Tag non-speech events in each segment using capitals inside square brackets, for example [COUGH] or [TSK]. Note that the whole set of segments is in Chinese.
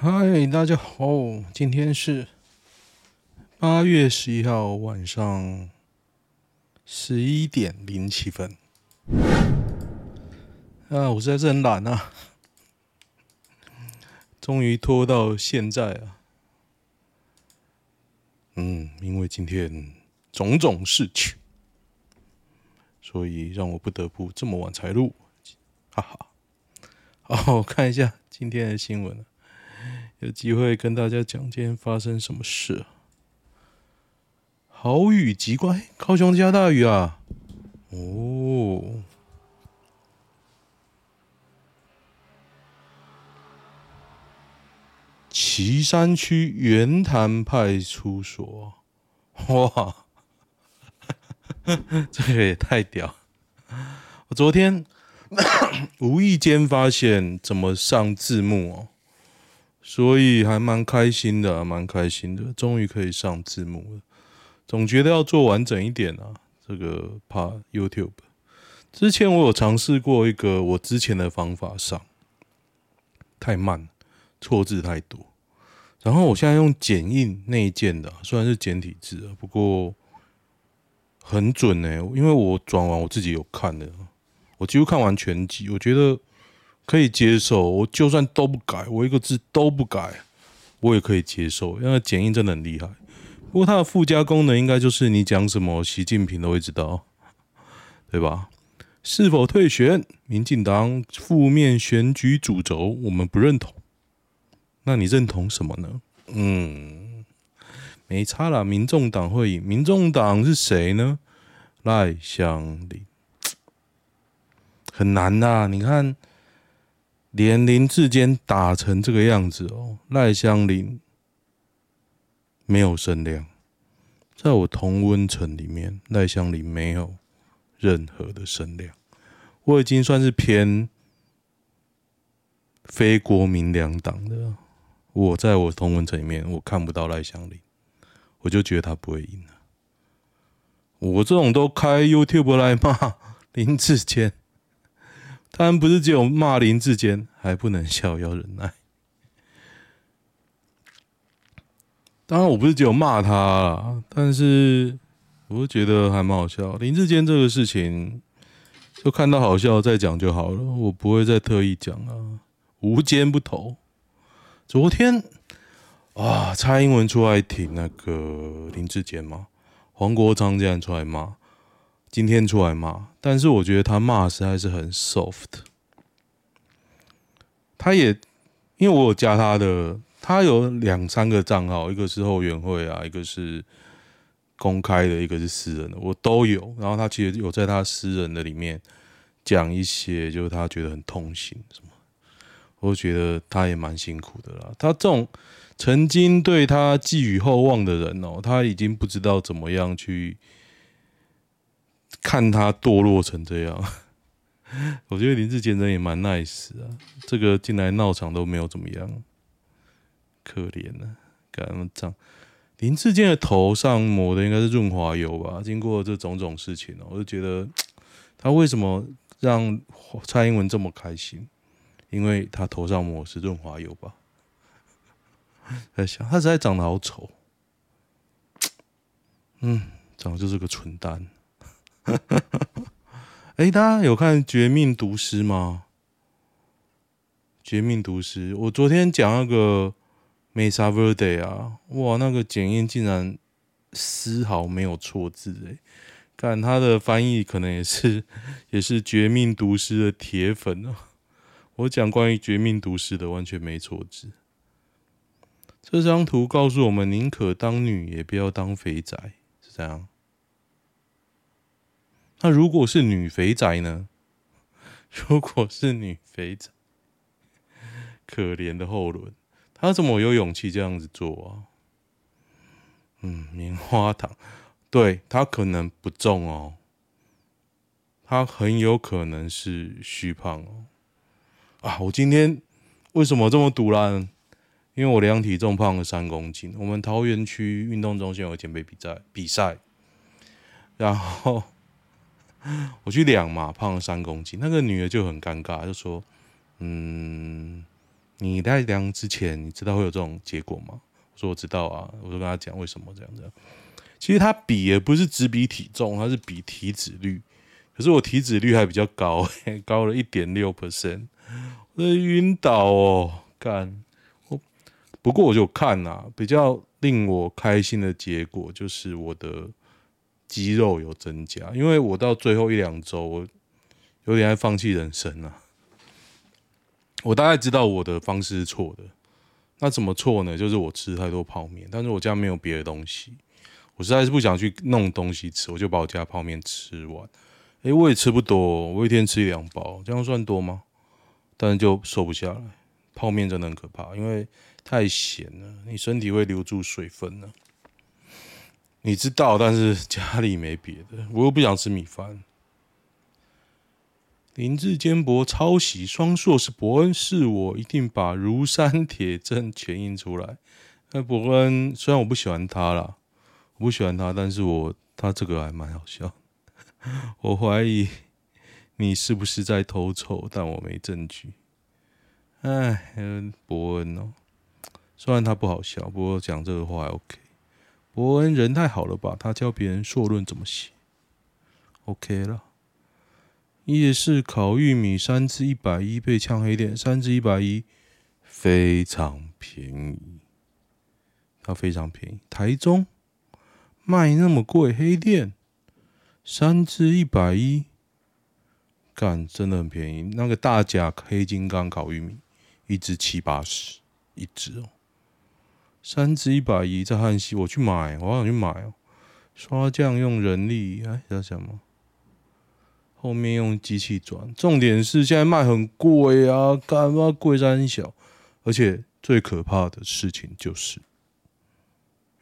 嗨，大家好，今天是八月十一号晚上十一点零七分。啊，我实在是很懒啊，终于拖到现在啊。嗯，因为今天种种事情，所以让我不得不这么晚才录，哈哈。好，我看一下今天的新闻。有机会跟大家讲今天发生什么事。好雨急怪，高雄下大雨啊！哦，旗山区圆潭派出所，哇，[LAUGHS] 这个也太屌！我昨天 [COUGHS] 无意间发现怎么上字幕哦。所以还蛮开心的，蛮开心的，终于可以上字幕了。总觉得要做完整一点啊，这个怕 YouTube。之前我有尝试过一个我之前的方法上，太慢，错字太多。然后我现在用剪映内建的，虽然是简体字啊，不过很准呢。因为我转完我自己有看的，我几乎看完全集，我觉得。可以接受，我就算都不改，我一个字都不改，我也可以接受，因为剪映真的很厉害。不过它的附加功能应该就是你讲什么，习近平都会知道，对吧？是否退选？民进党负面选举主轴，我们不认同。那你认同什么呢？嗯，没差啦，民众党会赢。民众党是谁呢？赖香林，很难呐，你看。连林志坚打成这个样子哦，赖香林没有声量，在我同温层里面，赖香林没有任何的声量。我已经算是偏非国民两党的，我在我同温层里面，我看不到赖香林，我就觉得他不会赢了。我这种都开 YouTube 来骂林志坚。当然不是只有骂林志坚，还不能笑，要忍耐。当然我不是只有骂他啦，但是我觉得还蛮好笑。林志坚这个事情，就看到好笑再讲就好了，我不会再特意讲啊。无坚不投。昨天啊，蔡英文出来挺那个林志坚嘛，黄国昌竟然出来骂。今天出来骂，但是我觉得他骂实在是很 soft。他也因为我有加他的，他有两三个账号，一个是后援会啊，一个是公开的，一个是私人的，我都有。然后他其实有在他私人的里面讲一些，就是他觉得很痛心什么。我觉得他也蛮辛苦的啦。他这种曾经对他寄予厚望的人哦，他已经不知道怎么样去。看他堕落成这样，[LAUGHS] 我觉得林志坚人也蛮 nice 啊。这个进来闹场都没有怎么样，可怜呢、啊，干那么脏。林志坚的头上抹的应该是润滑油吧？经过这种种事情，我就觉得 [TSK] 他为什么让蔡英文这么开心？因为他头上抹的是润滑油吧？[LAUGHS] 在想他实在长得好丑，[TSK] 嗯，长得就是个蠢蛋。哈哈哈哎、欸，大家有看《绝命毒师》吗？《绝命毒师》，我昨天讲那个 Mesa Verde 啊，哇，那个检验竟然丝毫没有错字哎！看他的翻译，可能也是 [LAUGHS] 也是《绝命毒师》的铁粉哦。我讲关于《绝命毒师》的，完全没错字。这张图告诉我们：宁可当女，也不要当肥宅，是这样。那如果是女肥宅呢？如果是女肥宅，可怜的后轮，他怎么有勇气这样子做啊？嗯，棉花糖，对，他可能不重哦，他很有可能是虚胖哦。啊，我今天为什么这么赌烂？因为我量体重胖了三公斤。我们桃园区运动中心有减肥比赛，比赛，然后。[LAUGHS] 我去量嘛，胖了三公斤，那个女的就很尴尬，就说：“嗯，你在量之前，你知道会有这种结果吗？我说我知道啊，我就跟他讲为什么这样子。其实他比也不是只比体重，他是比体脂率。可是我体脂率还比较高，[LAUGHS] 高了一点六 percent，我晕倒哦，干！我不过我就看啊，比较令我开心的结果就是我的肌肉有增加，因为我到最后一两周，我有点爱放弃人生了啊。我大概知道我的方式是错的，那怎么错呢？就是我吃太多泡面，但是我家没有别的东西，我实在是不想去弄东西吃，我就把我家泡面吃完。诶，我也吃不多，我一天吃一两包，这样算多吗？但是就瘦不下来。泡面真的很可怕，因为太咸了，你身体会留住水分呢。你知道，但是家里没别的，我又不想吃米饭。林志坚博抄袭双硕士伯恩，是我一定把如山铁证全印出来。那伯恩虽然我不喜欢他啦，我不喜欢他，但是我他这个还蛮好笑。[LAUGHS] 我怀疑你是不是在偷丑，但我没证据。哎，伯恩哦，虽然他不好笑，不过讲这个话还 OK。伯恩人太好了吧？他教别人硕论怎么写，OK 了。夜市烤玉米三只一百一，被呛黑店三只一百一，非常便宜，它非常便宜。台中卖那么贵，黑店三只一百一，干真的很便宜。那个大甲黑金刚烤玉米，一只七八十，一只哦，三只一百一，在汉西，我去买，我好想去买哦。刷酱用人力，哎，要什么？后面用机器转，重点是现在卖很贵啊，干嘛贵三小？而且最可怕的事情就是，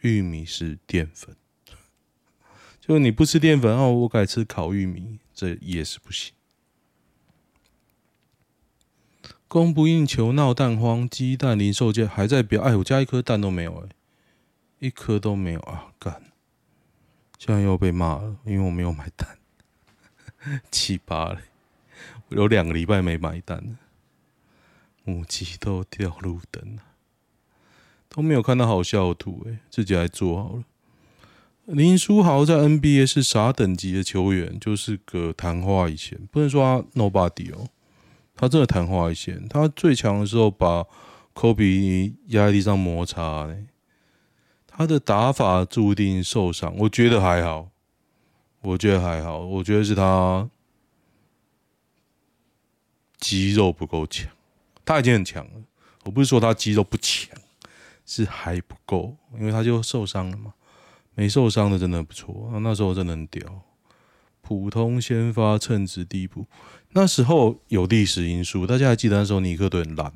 玉米是淀粉，[LAUGHS] 就你不吃淀粉哦，我改吃烤玉米，这也是不行。供不应求闹蛋荒，鸡蛋零售价还在飙，哎，我家一颗蛋都没有哎，一颗都没有啊，干，现在又被骂了，因为我没有买蛋。七八嘞，我有两个礼拜没买单了，母鸡都掉路灯了，都没有看到好笑的图诶，自己来做好了。林书豪在 NBA 是啥等级的球员？就是个昙花一现，不能说他 nobody 哦，他真的昙花一现。他最强的时候把科比压在地上摩擦嘞，他的打法注定受伤，我觉得还好。我觉得还好，我觉得是他肌肉不够强，他已经很强了。我不是说他肌肉不强，是还不够，因为他就受伤了嘛。没受伤的真的不错，那时候真的很屌。普通先发称职地步，那时候有历史因素，大家还记得那时候尼克队很烂，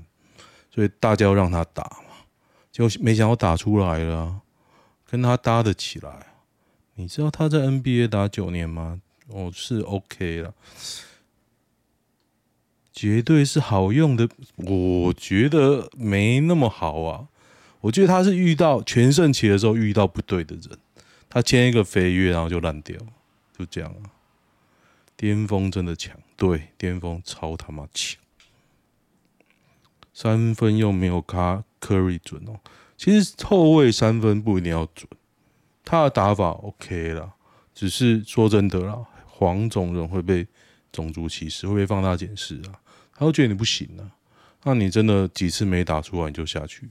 所以大家要让他打嘛，就没想到打出来了，跟他搭得起来。你知道他在 NBA 打九年吗？哦，是 OK 了，绝对是好用的。我觉得没那么好啊。我觉得他是遇到全盛期的时候遇到不对的人，他签一个飞跃，然后就烂掉，就这样啊。巅峰真的强，对，巅峰超他妈强。三分又没有卡 Curry 准哦。其实后卫三分不一定要准。他的打法 OK 啦，只是说真的啦，黄种人会被种族歧视，会被放大检视啊，他会觉得你不行啊，那你真的几次没打出来你就下去，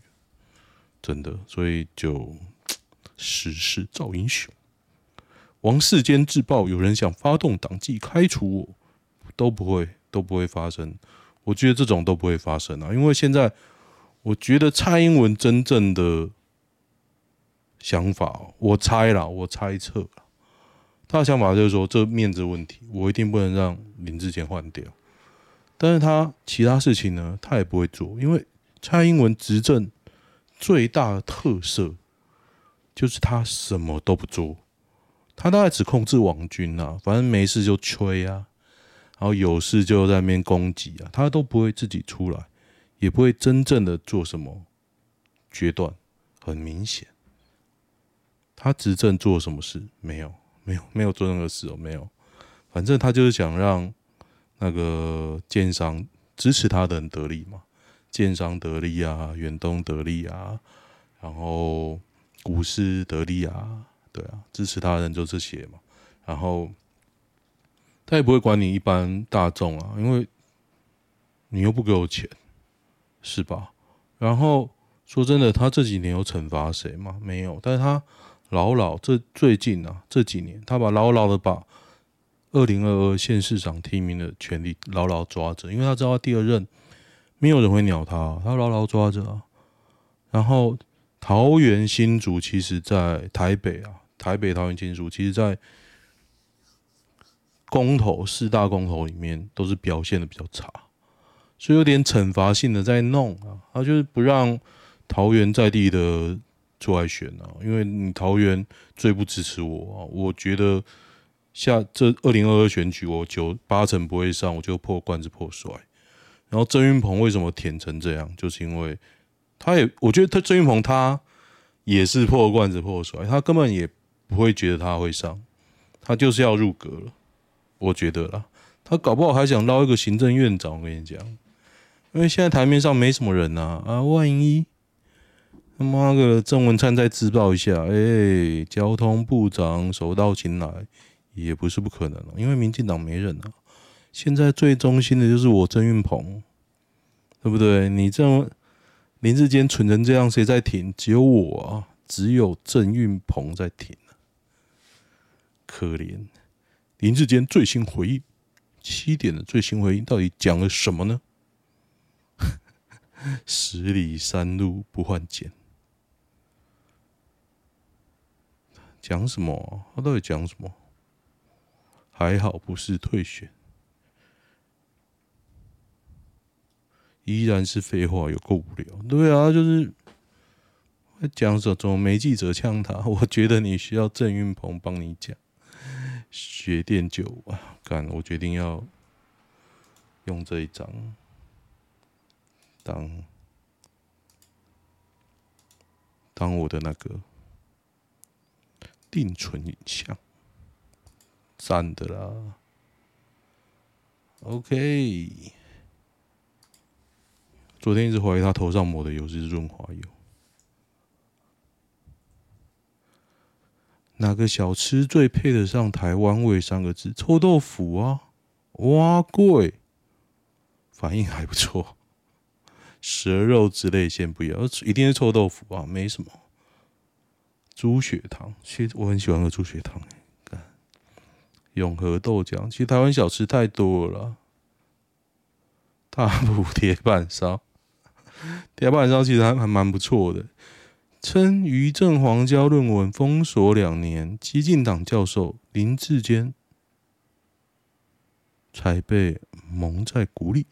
真的，所以就 [TSK] 时势造英雄。王世坚自曝有人想发动党纪开除我，都不会都不会发生，我觉得这种都不会发生啊，因为现在我觉得蔡英文真正的。想法，我猜啦，我猜测，他的想法就是说，这面子问题，我一定不能让林志坚换掉。但是他其他事情呢，他也不会做，因为蔡英文执政最大的特色就是他什么都不做，他大概只控制王军啊，反正没事就吹啊，然后有事就在那边攻击啊，他都不会自己出来，也不会真正的做什么决断，很明显。他执政做什么事？没有，没有，没有做任何事哦，没有。反正他就是想让那个奸商支持他的人得利嘛。建商得利啊，远东得利啊，然后股市得利啊，对啊，支持他的人就这些嘛。然后他也不会管你一般大众啊，因为你又不给我钱，是吧？然后说真的，他这几年有惩罚谁吗？没有，但是他牢牢这最近啊这几年，他把牢牢的把二零二二县市长提名的权利牢牢抓着，因为他知道他第二任。没有人会鸟他，他牢牢抓着啊。然后桃园新竹，其实在台北啊，台北桃园新竹，其实在公投四大公投里面都是表现的比较差，所以有点惩罚性的在弄啊。他就是不让桃园在地的出来选啊，因为你桃园最不支持我啊。我觉得下这二零二二选举，我九八成不会上，我就破罐子破摔。然后郑云鹏为什么舔成这样？就是因为他也，我觉得他郑运鹏他也是破罐子破摔，他根本也不会觉得他会上，他就是要入阁了。我觉得啦，他搞不好还想捞一个行政院长。我跟你讲，因为现在台面上没什么人呐啊，啊，万一他妈个郑文灿再自爆一下，哎、交通部长手到擒来也不是不可能，因为民进党没人啊。现在最忠心的就是我郑运鹏，对不对？你这么林志坚蠢成这样，谁在挺？只有我啊，只有郑运鹏在挺。可怜林志坚最新回应，七点的最新回应到底讲了什么呢？[LAUGHS] 十里山路不换肩，讲什么？他到底讲什么？还好不是退选。依然是废话，有够无聊。对啊，就是讲什么？怎么没记者呛他？[LAUGHS] 我觉得你需要郑云鹏帮你讲。学电酒啊，干！我决定要用这一张当当我的那个定存影像，赞的啦。OK。昨天一直怀疑他头上抹的油是润滑油。哪个小吃最配得上“台湾味”三个字？臭豆腐啊，哇贵，反应还不错。蛇肉之类先不要，一定是臭豆腐啊，没什么。猪血汤，其实我很喜欢喝猪血汤。永和豆浆，其实台湾小吃太多了。大埔铁板烧。铁板烧其实还还蛮不错的，称于正黄胶论文封锁两年，激进党教授林志坚才被蒙在鼓里，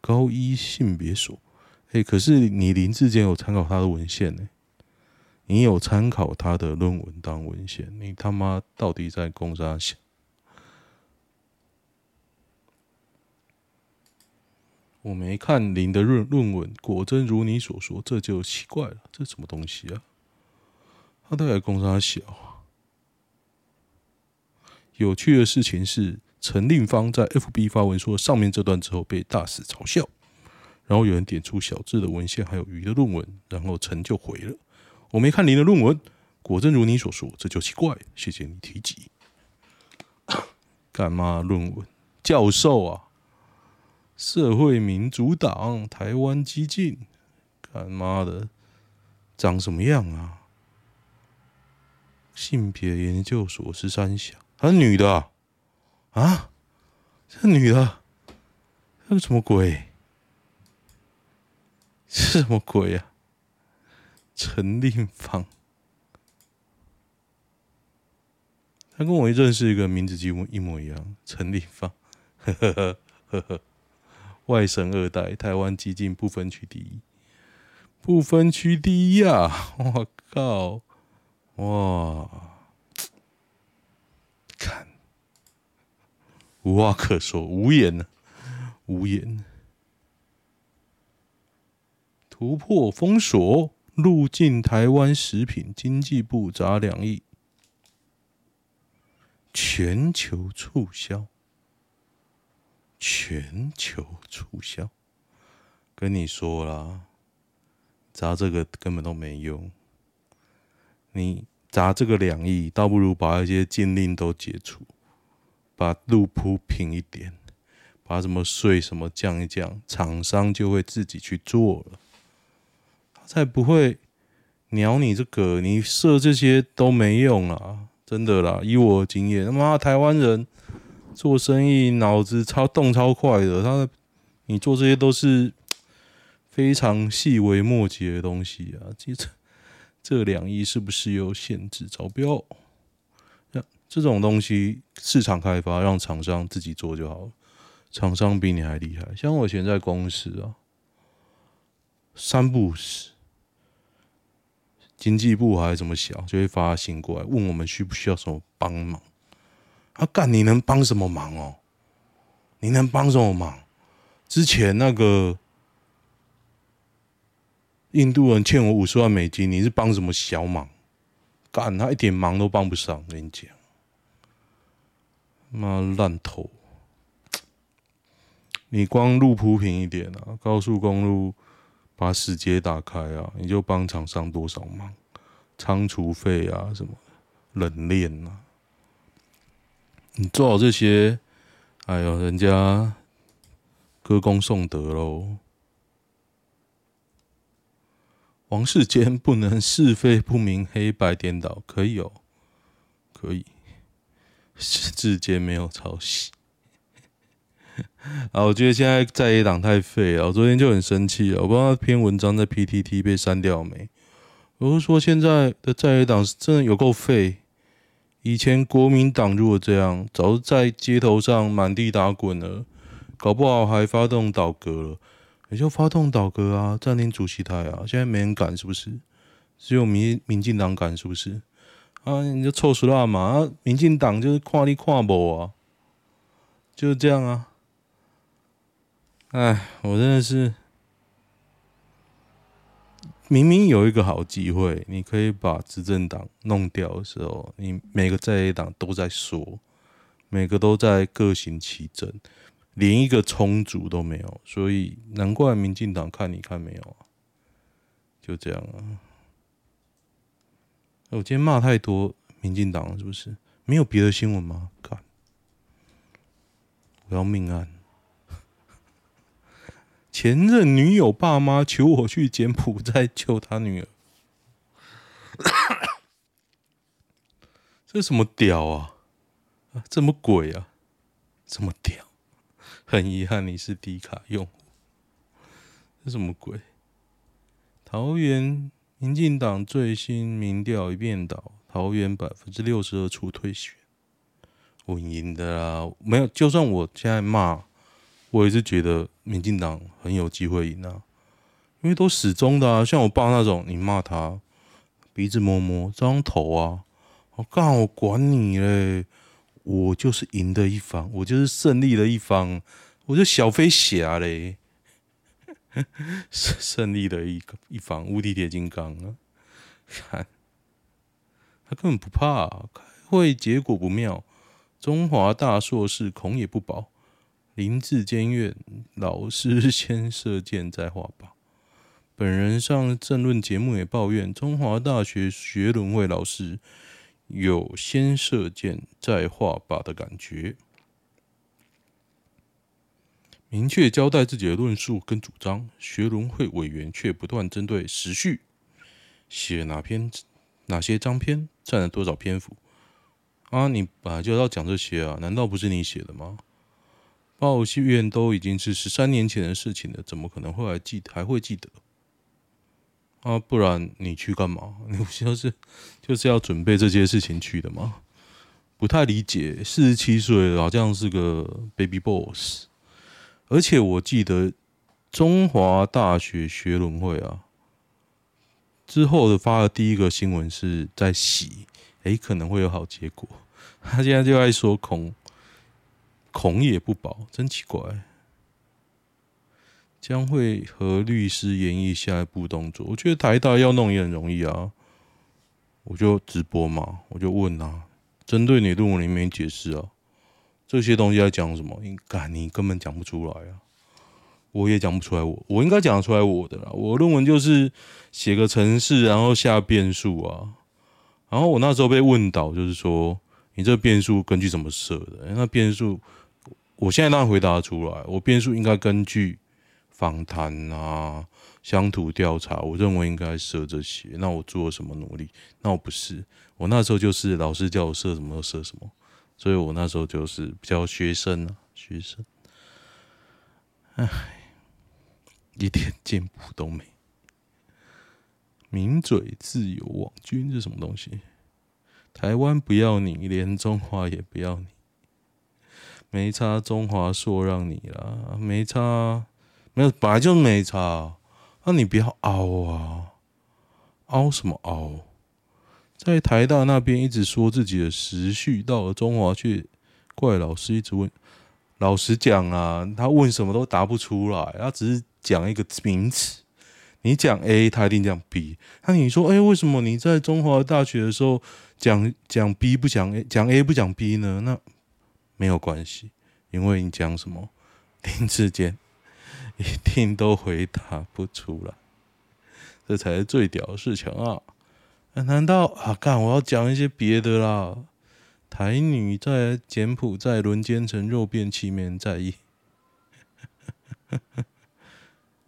高一性别所。哎，可是你林志坚有参考他的文献呢？你有参考他的论文当文献？你他妈到底在攻啥小？我没看林的论论文，果真如你所说，这就奇怪了。这什么东西啊？他都在攻杀小。有趣的事情是，陈令芳在 FB 发文说上面这段之后，被大肆嘲笑。然后有人点出小智的文献，还有鱼的论文，然后陈就回了：我没看林的论文，果真如你所说，这就奇怪。谢谢你提及。[COUGHS] 干嘛论文？教授啊！社会民主党、台湾激进，干妈的，长什么样啊？性别研究所是三小，她是女的啊？啊，这女的，这是什么鬼？是什么鬼啊？陈令芳，他跟我认识一个名字几乎一模一样，陈令芳，呵呵呵呵呵。外省二代，台湾基进不分区第一，不分区第一啊！我靠，哇，看，无话可说，无言呢，无言。突破封锁，入境台湾食品，经济部砸两亿，全球促销。全球促销，跟你说啦，砸这个根本都没用。你砸这个两亿，倒不如把一些禁令都解除，把路铺平一点，把什么税什么降一降，厂商就会自己去做了，他才不会鸟你这个。你设这些都没用啊，真的啦，以我的经验，他妈台湾人做生意脑子超动超快的，他你做这些都是。[TSK] 非常细微末节的东西啊，其实 [LAUGHS] 这两亿是不是有限制招标？这种东西市场开发让厂商自己做就好了，厂商比你还厉害。像我以前在公司啊，三不时经济部还是怎么想，就会发信过来问我们需不需要什么帮忙。啊，干你能帮什么忙哦？你能帮什么忙？之前那个。印度人欠我五十万美金，你是帮什么小忙？干他一点忙都帮不上，跟你讲，妈烂头！你光路铺平一点啊，高速公路把死结打开啊，你就帮厂商多少忙？仓储费啊，什么冷链啊，你做好这些，哎呦，人家歌功颂德喽。王世坚不能是非不明、黑白颠倒，可以哦，可以。世坚没有抄袭。[LAUGHS] 啊，我觉得现在在野党太废了。我昨天就很生气了，我不知道那篇文章在 PTT 被删掉没。我是说，现在的在野党是真的有够废。以前国民党如果这样，早就在街头上满地打滚了，搞不好还发动倒戈了。也就发动倒戈啊，占领主席台啊，现在没人敢是不是？只有民民进党敢是不是？啊，你就臭死了嘛！啊，民进党就是看你看不啊，就是这样啊。哎，我真的是，明明有一个好机会，你可以把执政党弄掉的时候，你每个在野党都在说，每个都在各行其政。连一个充足都没有，所以难怪民进党看你看没有啊，就这样啊。我今天骂太多民进党了，是不是？没有别的新闻吗？看，我要命案！前任女友爸妈求我去柬埔寨救他女儿，这什么屌啊？啊这么鬼啊？这么屌？很遗憾，你是低卡用户。这什么鬼？桃园民进党最新民调一面倒，桃园百分之六十二出退选，稳赢的啦。没有，就算我现在骂，我也是觉得民进党很有机会赢啊，因为都始终的啊。像我爸那种，你骂他，鼻子摸摸，张头啊，我干，我管你嘞。我就是赢的一方，我就是胜利的一方，我就小飞侠嘞，胜 [LAUGHS] 胜利的一个一方，无敌铁金刚啊！看，[LAUGHS] 他根本不怕，开会结果不妙，中华大硕士恐也不保，林志坚院老师 [LAUGHS] 先射箭再画靶，本人上政论节目也抱怨中华大学学伦会老师。有先射箭再画靶的感觉，明确交代自己的论述跟主张，学伦会委员却不断针对时序，写哪篇、哪些章篇占了多少篇幅啊？你本来就要讲这些啊？难道不是你写的吗？抱怨都已经是十三年前的事情了，怎么可能会还记还会记得？啊，不然你去干嘛？[LAUGHS] 你不就是就是要准备这些事情去的吗？不太理解，四十七岁，好像是个 baby boss。而且我记得中华大学学伦会啊，之后的发的第一个新闻是在洗，诶，可能会有好结果。他现在就在说恐恐也不保，真奇怪。将会和律师研议下一步动作。我觉得台大要弄也很容易啊，我就直播嘛，我就问啊，针对你论文里面解释啊，这些东西在讲什么？你干，你根本讲不出来啊！我也讲不出来我，我应该讲得出来我的啦。我论文就是写个程式，然后下变数啊。然后我那时候被问到，就是说你这变数根据怎么设的？那变数，我现在当然回答出来，我变数应该根据访谈啊、乡土调查，我认为应该设这些。那我做了什么努力？那我不是，我那时候就是老师叫我设什么设什么，所以我那时候就是比较学生啊，学生。唉，一点进步都没。名嘴自由网军是什么东西？台湾不要你，连中华也不要你。没差，中华硕让你啦，没差，没有，本来就没差。那你不要凹啊，凹什么凹？在台大那边一直说自己的时序，到了中华却怪老师一直问。老实讲啊，他问什么都答不出来，他只是讲一个名词。你讲 A，他一定讲 B。那你说，哎、欸，为什么你在中华大学的时候讲讲 B 不讲 A，讲 A 不讲 B 呢？那没有关系，因为你讲什么，[LAUGHS] 林志坚 [LAUGHS] 一定都回答不出来，这才是最屌的事情啊！难道啊，干我要讲一些别的啦？台女在柬埔寨轮奸成肉便器，没人在意。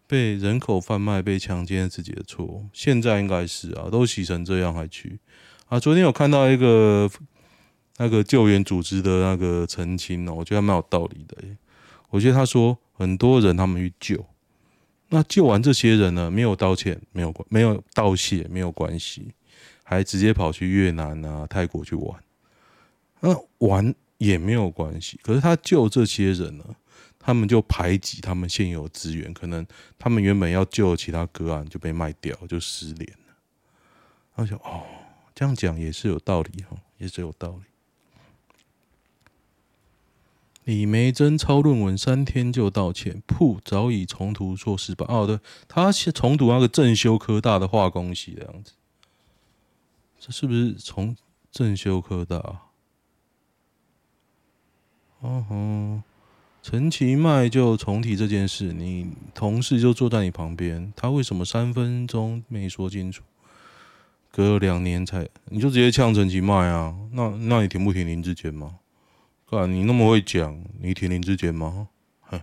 被人口贩卖、被强奸自己的错，现在应该是啊，都洗成这样还去啊？昨天有看到一个那个救援组织的那个澄清哦，我觉得蛮有道理的耶。我觉得他说很多人他们去救，那救完这些人呢，没有道歉，没有关，没有道谢，没有关系，还直接跑去越南啊、泰国去玩。那玩也没有关系，可是他救这些人呢，他们就排挤他们现有资源，可能他们原本要救其他个案就被卖掉，就失联了。他想哦，这样讲也是有道理哈，也是有道理。李梅珍抄论文三天就道歉，噗早已重读硕士班。哦，对，他重读那个正修科大的化工系的样子，这是不是从正修科大？哦吼，陈其迈就重提这件事，你同事就坐在你旁边，他为什么三分钟没说清楚？隔了两年才，你就直接呛陈其迈啊？那那你挺不挺林志坚吗？啊，你那么会讲，你挺林智坚吗？[LAUGHS]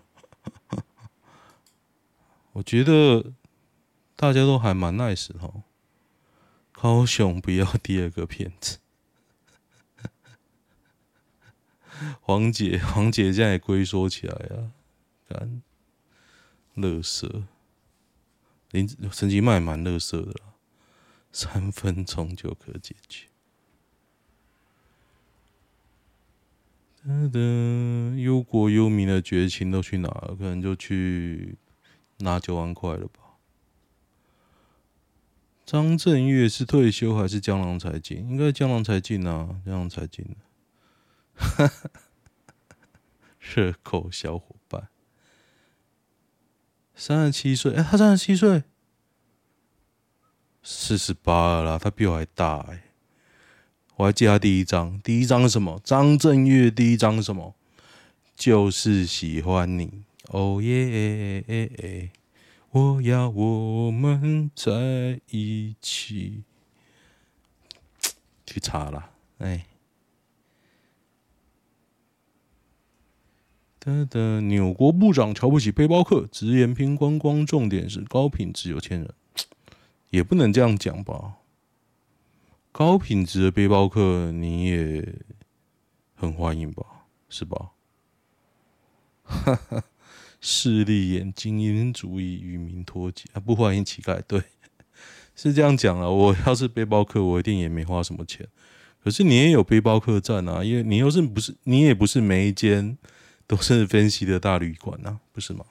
我觉得大家都还蛮 nice 的哈。高雄不要第二个骗子。[LAUGHS] 黄姐，黄姐现在也龟缩起来啊！干，乐色，林陈其迈也蛮乐色的，三分钟就可解决。噔噔，忧国忧民的绝情都去哪了？可能就去拿九万块了吧？张震岳是退休还是江郎才尽？应该江郎才尽啊，江郎才尽。哈哈，热狗小伙伴，三十七岁，哎，他三十七岁，四十八了啦，他比我还大哎。我还记得第一张，第一张是什么？张震岳第一张是什么？就是喜欢你，哦耶，我要我们在一起。[TSK] 去查了，哎。的的，纽国部长瞧不起背包客，直言拼观光重点是高品质有钱人，[TSK] 也不能这样讲吧？高品质的背包客你也很欢迎吧？是吧？哈哈，势利眼、精英主义与民脱节啊，不欢迎乞丐，对，[LAUGHS] 是这样讲啊。我要是背包客，我一定也没花什么钱。可是你也有背包客栈啊，因为你又是不是你也不是每一间。都是分析的大旅馆呐，不是吗？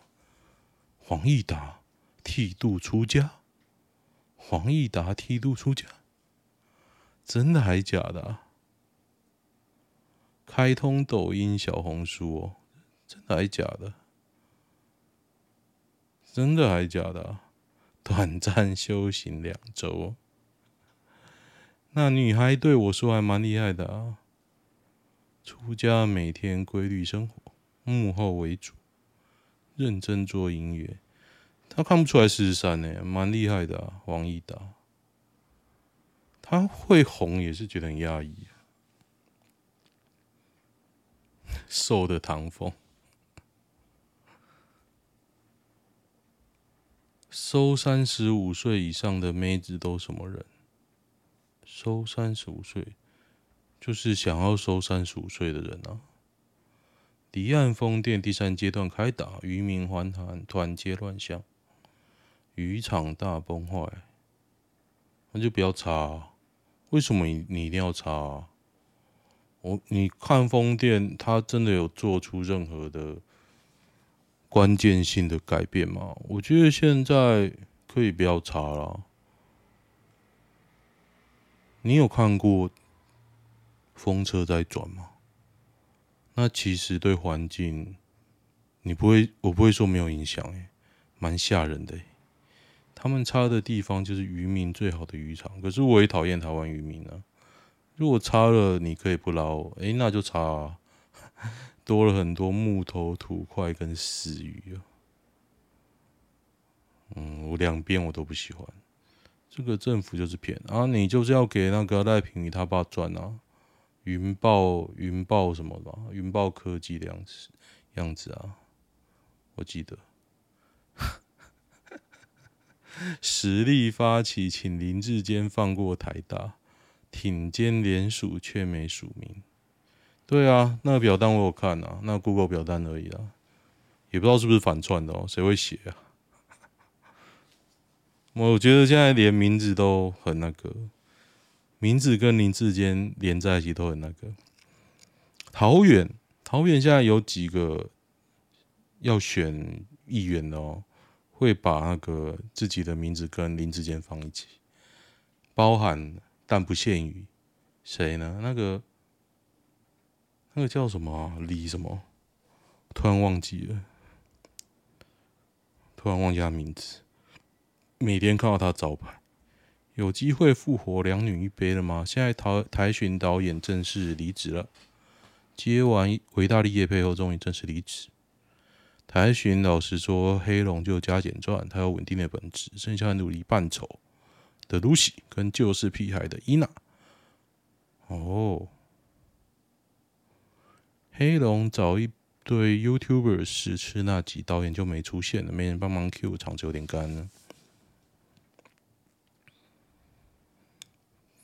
黄义达剃度出家，黄义达剃度出家，真的还假的？开通抖音、小红书哦，真的还假的？真的还假的？短暂修行两周，那女孩对我说还蛮厉害的啊，出家每天规律生活。幕后为主，认真做音乐，他看不出来四十三呢，蛮厉害的。王一达，他会红也是觉得很压抑。瘦的唐风，收三十五岁以上的妹子都什么人？收三十五岁，就是想要收三十五岁的人啊。离岸风电第三阶段开打，渔民环潭团结乱象，渔场大崩坏。那就不要插啊，为什么你你一定要插啊？我你看风电，它真的有做出任何的关键性的改变吗？我觉得现在可以不要插了。你有看过风车在转吗？那其实对环境，你不会，我不会说没有影响，诶，蛮吓人的。他们插的地方就是渔民最好的渔场，可是我也讨厌台湾渔民啊。如果插了，你可以不捞，哎、欸，那就插啊，[LAUGHS] 多了很多木头、土块跟死鱼啊。嗯，我两边我都不喜欢。这个政府就是骗啊，你就是要给那个赖品妤他爸赚啊，云豹、云豹什么的，云豹科技的样子样子啊，我记得。实力发起，请林志坚放过台大。挺肩联署却没署名，对啊，那个表单我有看啊，那 Google 表单而已啊，也不知道是不是反串的哦，谁会写啊？我觉得现在连名字都很那个，名字跟林志坚连在一起都很那个。桃园，桃园现在有几个要选议员哦，会把那个自己的名字跟林志坚放一起，包含。但不限于谁呢？那个那个叫什么、李什么？突然忘记了，突然忘记他名字。每天看到他招牌，有机会复活两女一杯了吗？现在台台巡导演正式离职了，接完维大利业配后，终于正式离职。台巡老实说，黑龙就加减赚，他有稳定的本质，剩下努力扮丑。的露西跟就是屁孩的伊娜，哦，黑龙找一堆 YouTuber 试吃那集，导演就没出现了，没人帮忙 Q，场子有点干了。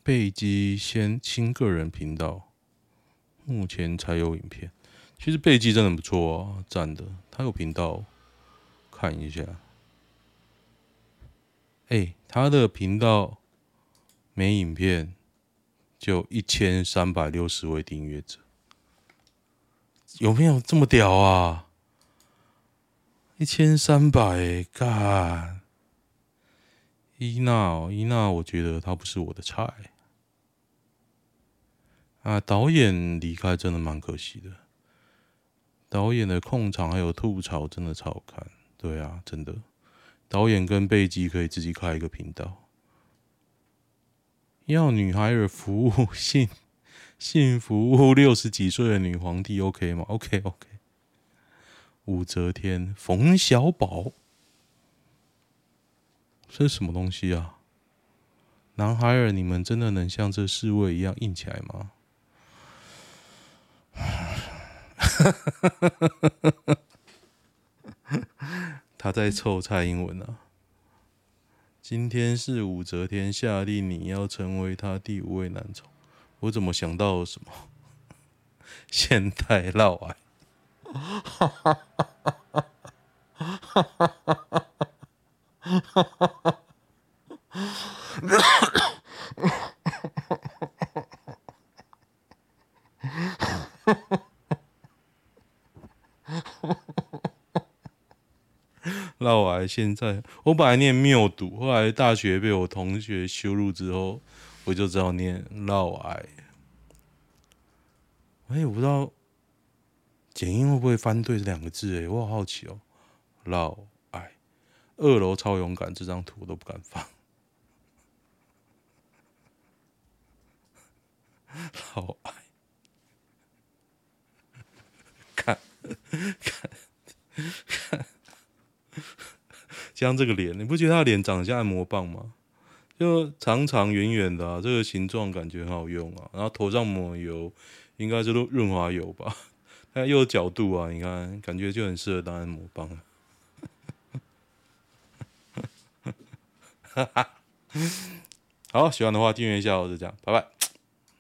贝基先清个人频道，目前才有影片。其实贝基真的不错啊，赞的，他有频道，看一下。哎、他的频道没影片，就一千三百六十位订阅者，有没有这么屌啊？一千三百，干！伊娜哦，伊娜，我觉得他不是我的菜。啊，导演离开真的蛮可惜的。导演的控场还有吐槽真的超好看，对啊，真的。导演跟贝基可以自己开一个频道，要女孩儿服务性性服务六十几岁的女皇帝，OK 吗？OK OK。武则天、冯小宝，这是什么东西啊？男孩儿，你们真的能像这侍卫一样硬起来吗？[LAUGHS] 他在臭蔡英文啊！今天是武则天下令你要成为他第五位男宠，我怎么想到什么？现代嫪毐，哈哈哈哈哈哈 [LAUGHS] 嫪毐现在，我本来念谬读，后来大学被我同学羞辱之后，我就知道念嫪毐。哎，我不知道简音会不会翻对这两个字？哎，我好好奇哦。嫪毐，二楼超勇敢，这张图我都不敢放。[LAUGHS] 嫪毐，[LAUGHS] 看，看，看。江这个脸，你不觉得他脸长得像按摩棒吗？就长长圆圆的，这个形状感觉很好用啊。然后头上抹油，应该是润润滑油吧？[LAUGHS] 它又有角度啊，你看，感觉就很适合当按摩棒。哈哈，好，喜欢的话订阅一下，我就这样，拜拜。